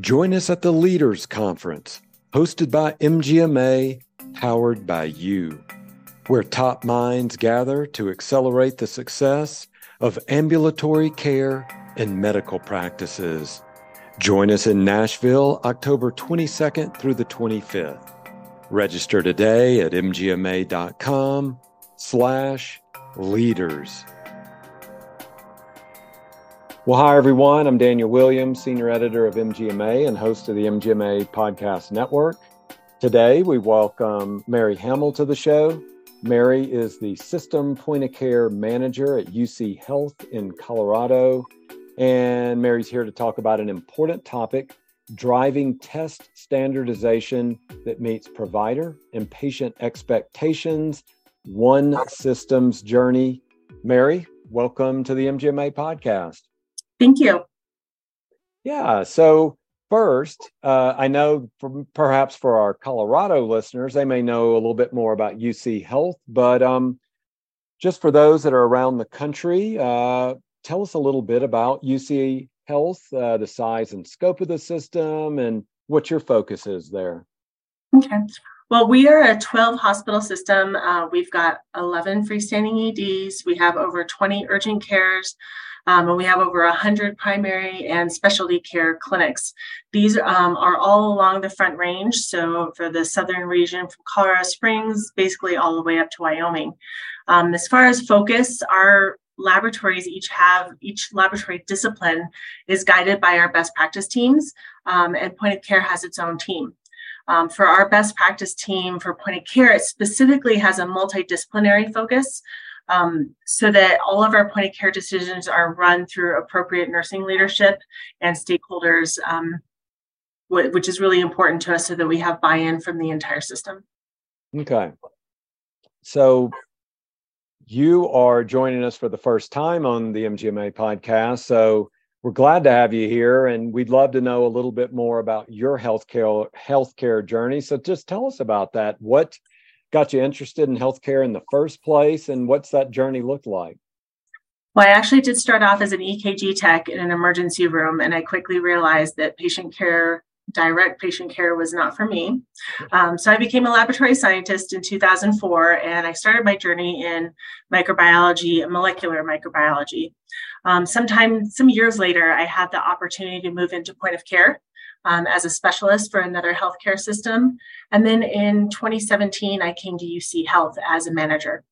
Join us at the Leaders Conference, hosted by MGMA, powered by you, where top minds gather to accelerate the success of ambulatory care and medical practices. Join us in Nashville, October 22nd through the 25th. Register today at mgma.com slash leaders. Well, hi, everyone. I'm Daniel Williams, Senior Editor of MGMA and host of the MGMA Podcast Network. Today, we welcome Mary Hammel to the show. Mary is the System Point of Care Manager at UC Health in Colorado. And Mary's here to talk about an important topic driving test standardization that meets provider and patient expectations, one systems journey. Mary, welcome to the MGMA podcast. Thank you. Yeah. So, first, uh, I know perhaps for our Colorado listeners, they may know a little bit more about UC Health, but um, just for those that are around the country, uh, tell us a little bit about UC Health, uh, the size and scope of the system, and what your focus is there. Okay. Well, we are a 12 hospital system. Uh, we've got 11 freestanding EDs. We have over 20 urgent cares. Um, and we have over 100 primary and specialty care clinics. These um, are all along the Front Range. So, for the southern region from Colorado Springs, basically all the way up to Wyoming. Um, as far as focus, our laboratories each have each laboratory discipline is guided by our best practice teams um, and point of care has its own team um, for our best practice team for point of care it specifically has a multidisciplinary focus um, so that all of our point of care decisions are run through appropriate nursing leadership and stakeholders, um, wh- which is really important to us so that we have buy in from the entire system. Okay. So you are joining us for the first time on the MGMA podcast. So we're glad to have you here and we'd love to know a little bit more about your healthcare healthcare journey. So just tell us about that. What got you interested in healthcare in the first place and what's that journey looked like? Well, I actually did start off as an EKG tech in an emergency room, and I quickly realized that patient care, direct patient care, was not for me. Um, so I became a laboratory scientist in 2004, and I started my journey in microbiology and molecular microbiology. Um, sometime, some years later, I had the opportunity to move into point of care um, as a specialist for another healthcare system. And then in 2017, I came to UC Health as a manager.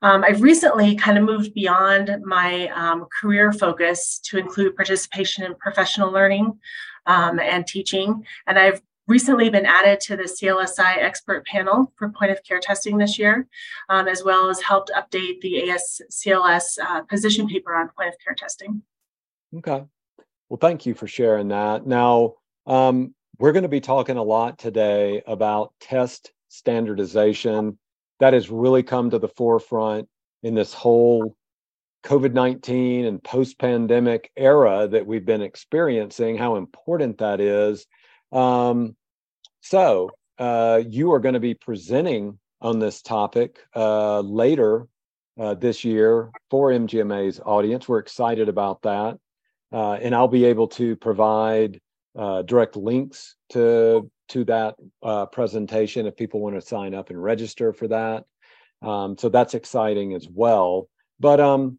Um, I've recently kind of moved beyond my um, career focus to include participation in professional learning um, and teaching. And I've recently been added to the CLSI expert panel for point of care testing this year, um, as well as helped update the ASCLS uh, position paper on point of care testing. Okay. Well, thank you for sharing that. Now, um, we're going to be talking a lot today about test standardization. That has really come to the forefront in this whole COVID 19 and post pandemic era that we've been experiencing, how important that is. Um, so, uh, you are going to be presenting on this topic uh, later uh, this year for MGMA's audience. We're excited about that. Uh, and I'll be able to provide uh, direct links to to that uh, presentation if people want to sign up and register for that. Um, so that's exciting as well. But um,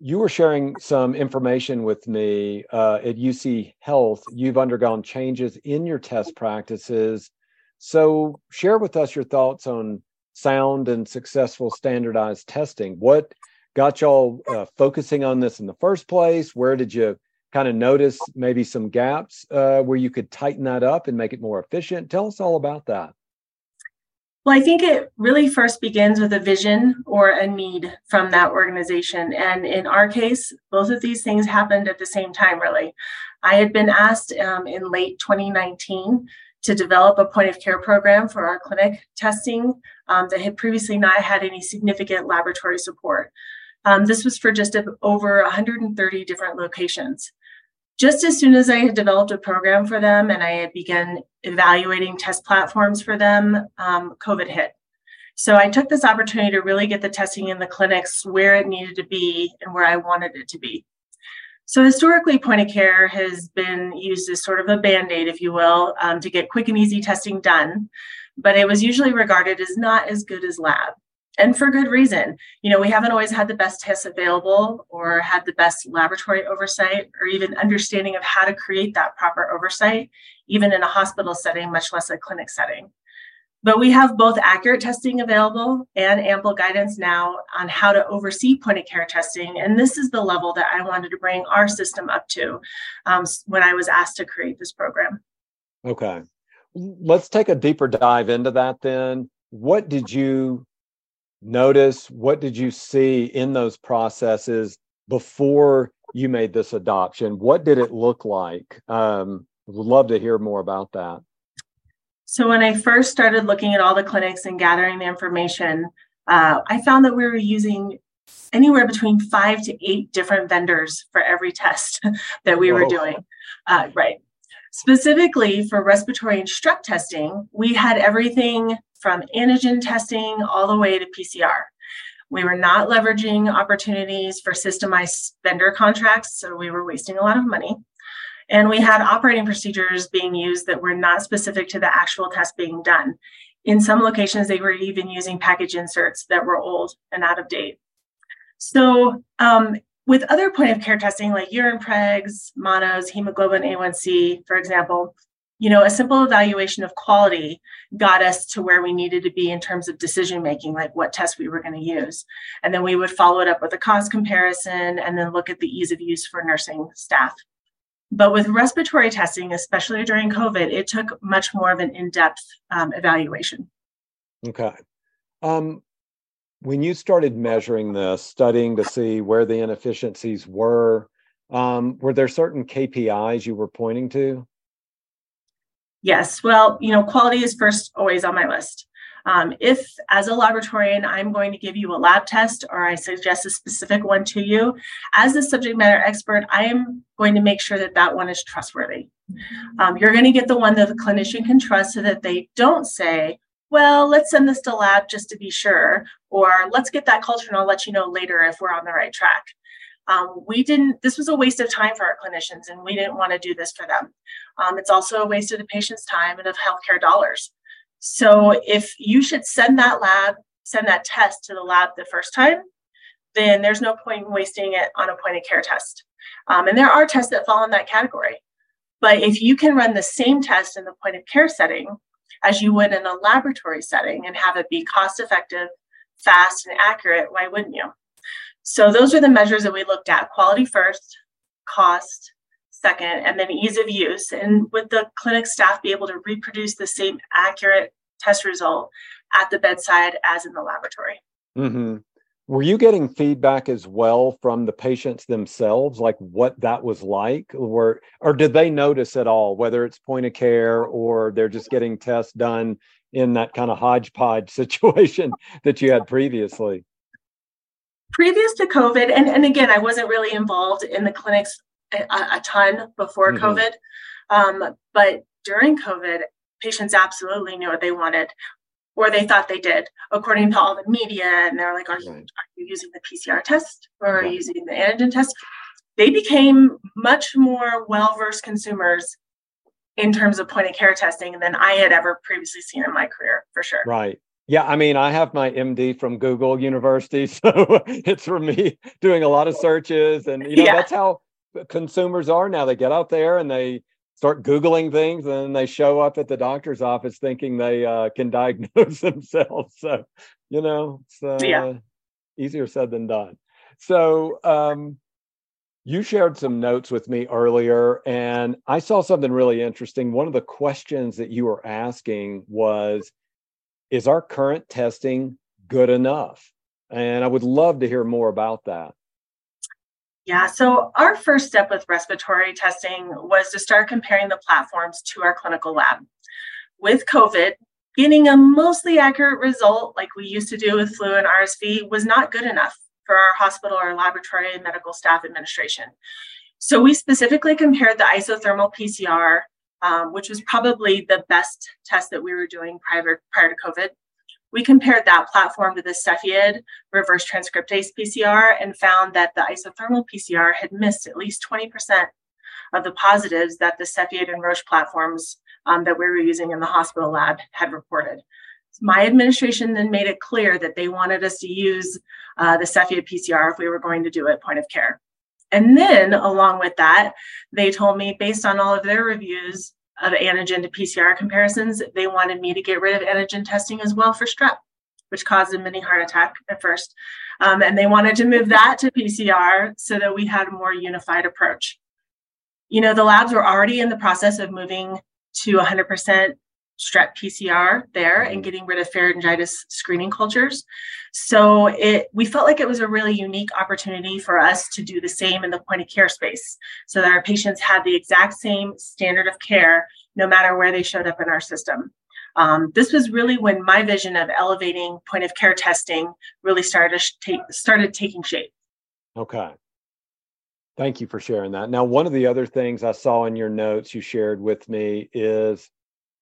you were sharing some information with me uh, at UC Health. You've undergone changes in your test practices. So share with us your thoughts on sound and successful standardized testing. What got y'all uh, focusing on this in the first place? Where did you kind of notice maybe some gaps uh, where you could tighten that up and make it more efficient? Tell us all about that. Well, I think it really first begins with a vision or a need from that organization. And in our case, both of these things happened at the same time, really. I had been asked um, in late 2019 to develop a point of care program for our clinic testing um, that had previously not had any significant laboratory support. Um, this was for just over 130 different locations just as soon as I had developed a program for them and I had begun evaluating test platforms for them, um, COVID hit. So I took this opportunity to really get the testing in the clinics where it needed to be and where I wanted it to be. So historically, point of care has been used as sort of a band-aid, if you will, um, to get quick and easy testing done. But it was usually regarded as not as good as lab. And for good reason. You know, we haven't always had the best tests available or had the best laboratory oversight or even understanding of how to create that proper oversight, even in a hospital setting, much less a clinic setting. But we have both accurate testing available and ample guidance now on how to oversee point of care testing. And this is the level that I wanted to bring our system up to um, when I was asked to create this program. Okay. Let's take a deeper dive into that then. What did you notice? What did you see in those processes before you made this adoption? What did it look like? Um, would love to hear more about that. So when I first started looking at all the clinics and gathering the information, uh, I found that we were using anywhere between five to eight different vendors for every test that we Whoa. were doing. Uh, right. Specifically for respiratory and strep testing, we had everything from antigen testing all the way to PCR. We were not leveraging opportunities for systemized vendor contracts, so we were wasting a lot of money. And we had operating procedures being used that were not specific to the actual test being done. In some locations, they were even using package inserts that were old and out of date. So, um, with other point of care testing like urine pregs, monos, hemoglobin A1C, for example, you know, a simple evaluation of quality got us to where we needed to be in terms of decision making, like what test we were going to use. And then we would follow it up with a cost comparison and then look at the ease of use for nursing staff. But with respiratory testing, especially during COVID, it took much more of an in depth um, evaluation. Okay. Um, when you started measuring this, studying to see where the inefficiencies were, um, were there certain KPIs you were pointing to? Yes. Well, you know, quality is first always on my list. Um, if, as a laboratorian, I'm going to give you a lab test or I suggest a specific one to you, as a subject matter expert, I am going to make sure that that one is trustworthy. Um, you're going to get the one that the clinician can trust so that they don't say, well, let's send this to lab just to be sure, or let's get that culture and I'll let you know later if we're on the right track. Um, we didn't, this was a waste of time for our clinicians and we didn't want to do this for them. Um, it's also a waste of the patient's time and of healthcare dollars. So if you should send that lab, send that test to the lab the first time, then there's no point in wasting it on a point of care test. Um, and there are tests that fall in that category. But if you can run the same test in the point of care setting as you would in a laboratory setting and have it be cost effective, fast, and accurate, why wouldn't you? So those are the measures that we looked at quality first, cost, second, and then ease of use. And would the clinic staff be able to reproduce the same accurate test result at the bedside as in the laboratory? Mm-hmm. Were you getting feedback as well from the patients themselves, like what that was like, or or did they notice at all, whether it's point of care or they're just getting tests done in that kind of hodgepodge situation that you had previously? Previous to COVID, and, and again, I wasn't really involved in the clinics a, a ton before mm-hmm. COVID. Um, but during COVID, patients absolutely knew what they wanted or they thought they did, according to all the media. And they're like, are you, are you using the PCR test or are you using the antigen test? They became much more well versed consumers in terms of point of care testing than I had ever previously seen in my career, for sure. Right. Yeah, I mean, I have my MD from Google University, so it's for me doing a lot of searches, and you know yeah. that's how consumers are now. They get out there and they start googling things and then they show up at the doctor's office thinking they uh, can diagnose themselves so you know it's uh, yeah. easier said than done so um, you shared some notes with me earlier and i saw something really interesting one of the questions that you were asking was is our current testing good enough and i would love to hear more about that yeah, so our first step with respiratory testing was to start comparing the platforms to our clinical lab. With COVID, getting a mostly accurate result like we used to do with flu and RSV was not good enough for our hospital or laboratory and medical staff administration. So we specifically compared the isothermal PCR, um, which was probably the best test that we were doing prior, prior to COVID, We compared that platform to the Cepheid reverse transcriptase PCR and found that the isothermal PCR had missed at least 20% of the positives that the Cepheid and Roche platforms um, that we were using in the hospital lab had reported. My administration then made it clear that they wanted us to use uh, the Cepheid PCR if we were going to do it point of care. And then, along with that, they told me, based on all of their reviews of antigen to PCR comparisons, they wanted me to get rid of antigen testing as well for strep, which caused a mini heart attack at first. Um, and they wanted to move that to PCR so that we had a more unified approach. You know, the labs were already in the process of moving to 100% strep PCR there and mm-hmm. getting rid of pharyngitis screening cultures. So it we felt like it was a really unique opportunity for us to do the same in the point of care space so that our patients had the exact same standard of care no matter where they showed up in our system. Um, this was really when my vision of elevating point of care testing really started take, started taking shape. Okay. Thank you for sharing that. Now, one of the other things I saw in your notes you shared with me is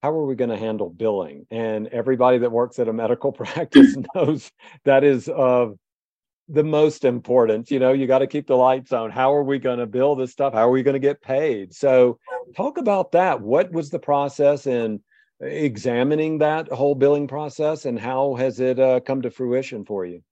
how are we going to handle billing? And everybody that works at a medical practice knows that is of the most important. You know, you got to keep the lights on. How are we going to bill this stuff? How are we going to get paid? So, talk about that. What was the process in examining that whole billing process, and how has it uh, come to fruition for you?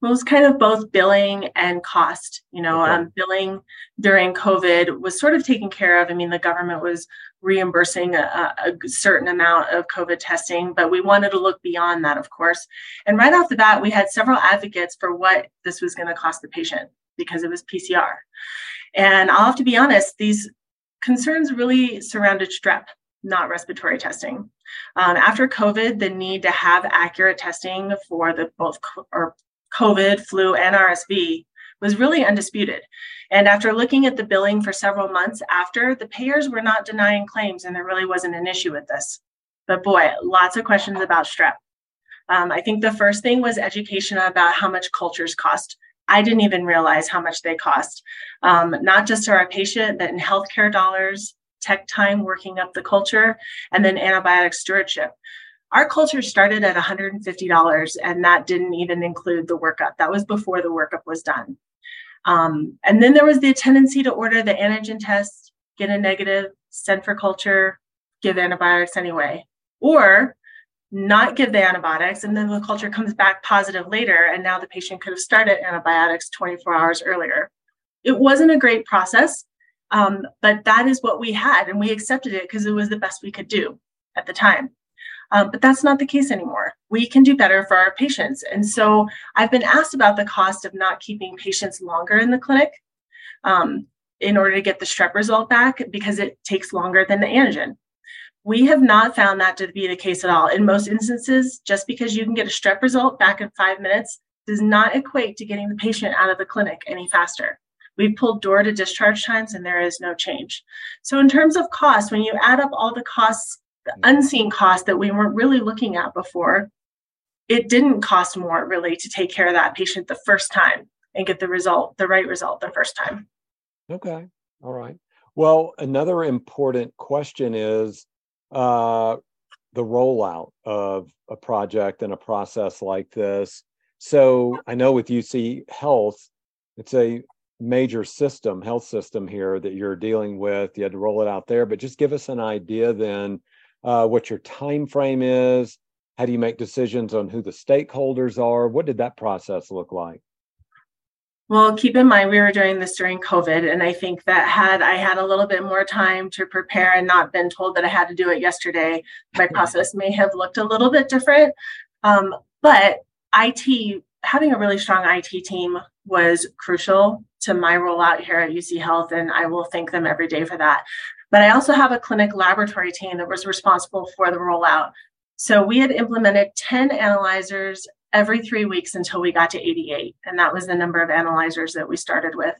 Well, it was kind of both billing and cost. You know, okay. um, billing during COVID was sort of taken care of. I mean, the government was reimbursing a, a, certain amount of COVID testing, but we wanted to look beyond that, of course. And right off the bat, we had several advocates for what this was going to cost the patient because it was PCR. And I'll have to be honest, these concerns really surrounded strep, not respiratory testing. Um, after COVID, the need to have accurate testing for the both or COVID, flu, and RSV was really undisputed. And after looking at the billing for several months after, the payers were not denying claims, and there really wasn't an issue with this. But boy, lots of questions about strep. Um, I think the first thing was education about how much cultures cost. I didn't even realize how much they cost, um, not just to our patient, but in healthcare dollars, tech time working up the culture, and then antibiotic stewardship. Our culture started at $150, and that didn't even include the workup. That was before the workup was done. Um, and then there was the tendency to order the antigen test, get a negative, send for culture, give antibiotics anyway, or not give the antibiotics, and then the culture comes back positive later, and now the patient could have started antibiotics 24 hours earlier. It wasn't a great process, um, but that is what we had, and we accepted it because it was the best we could do at the time. Um, but that's not the case anymore. We can do better for our patients. And so I've been asked about the cost of not keeping patients longer in the clinic um, in order to get the strep result back because it takes longer than the antigen. We have not found that to be the case at all. In most instances, just because you can get a strep result back in five minutes does not equate to getting the patient out of the clinic any faster. We've pulled door to discharge times and there is no change. So, in terms of cost, when you add up all the costs the unseen cost that we weren't really looking at before, it didn't cost more really to take care of that patient the first time and get the result, the right result the first time. Okay. All right. Well, another important question is uh, the rollout of a project and a process like this. So I know with UC Health, it's a major system, health system here that you're dealing with. You had to roll it out there, but just give us an idea then uh, what your time frame is. How do you make decisions on who the stakeholders are? What did that process look like? Well keep in mind we were doing this during covid and i think that had i had a little bit more time to prepare and not been told that i had to do it yesterday my process may have looked a little bit different. Um, but it having a really strong it team was crucial to my rollout here at uc health and i will thank them every day for that but I also have a clinic laboratory team that was responsible for the rollout. So we had implemented 10 analyzers every three weeks until we got to 88. And that was the number of analyzers that we started with.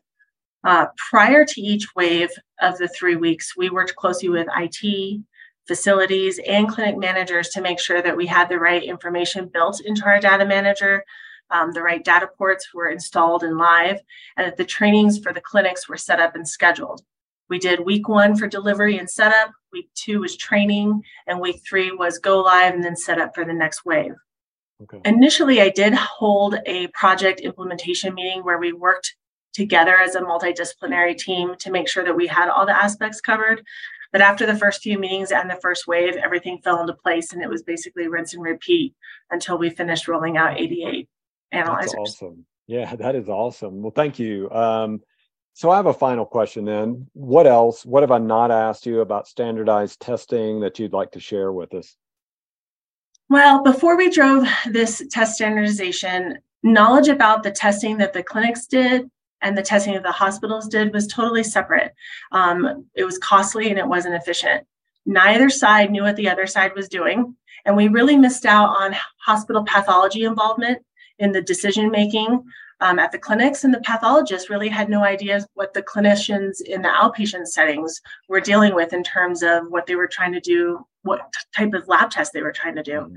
Uh, prior to each wave of the three weeks, we worked closely with IT, facilities, and clinic managers to make sure that we had the right information built into our data manager, um, the right data ports were installed and live, and that the trainings for the clinics were set up and scheduled. We did week one for delivery and setup, week two was training, and week three was go live and then set up for the next wave. Okay. Initially, I did hold a project implementation meeting where we worked together as a multidisciplinary team to make sure that we had all the aspects covered. But after the first few meetings and the first wave, everything fell into place and it was basically rinse and repeat until we finished rolling out 88 analyzers. That's awesome. Yeah, that is awesome. Well, thank you. Um, so I have a final question then. What else? What have I not asked you about standardized testing that you'd like to share with us? Well, before we drove this test standardization, knowledge about the testing that the clinics did and the testing that the hospitals did was totally separate. Um, it was costly and it wasn't efficient. Neither side knew what the other side was doing. And we really missed out on hospital pathology involvement in the decision making um, at the clinics, and the pathologists really had no idea what the clinicians in the outpatient settings were dealing with in terms of what they were trying to do, what type of lab test they were trying to do. Mm-hmm.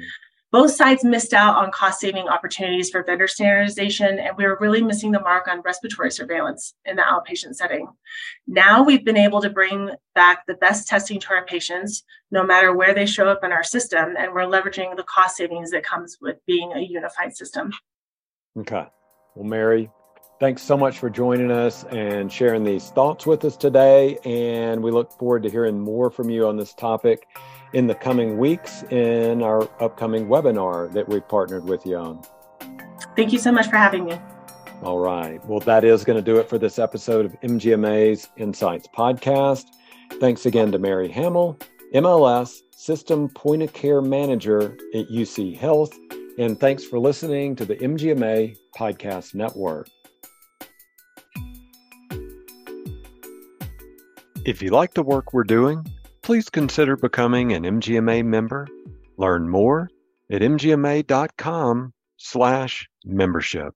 Both sides missed out on cost saving opportunities for vendor standardization, and we were really missing the mark on respiratory surveillance in the outpatient setting. Now we've been able to bring back the best testing to our patients, no matter where they show up in our system, and we're leveraging the cost savings that comes with being a unified system. Okay. Well, Mary, thanks so much for joining us and sharing these thoughts with us today. And we look forward to hearing more from you on this topic in the coming weeks in our upcoming webinar that we've partnered with you on. Thank you so much for having me. All right. Well, that is going to do it for this episode of MGMA's Insights podcast. Thanks again to Mary Hammel, MLS System Point of Care Manager at UC Health and thanks for listening to the MGMA Podcast Network. If you like the work we're doing, please consider becoming an MGMA member. Learn more at mgma.com slash membership.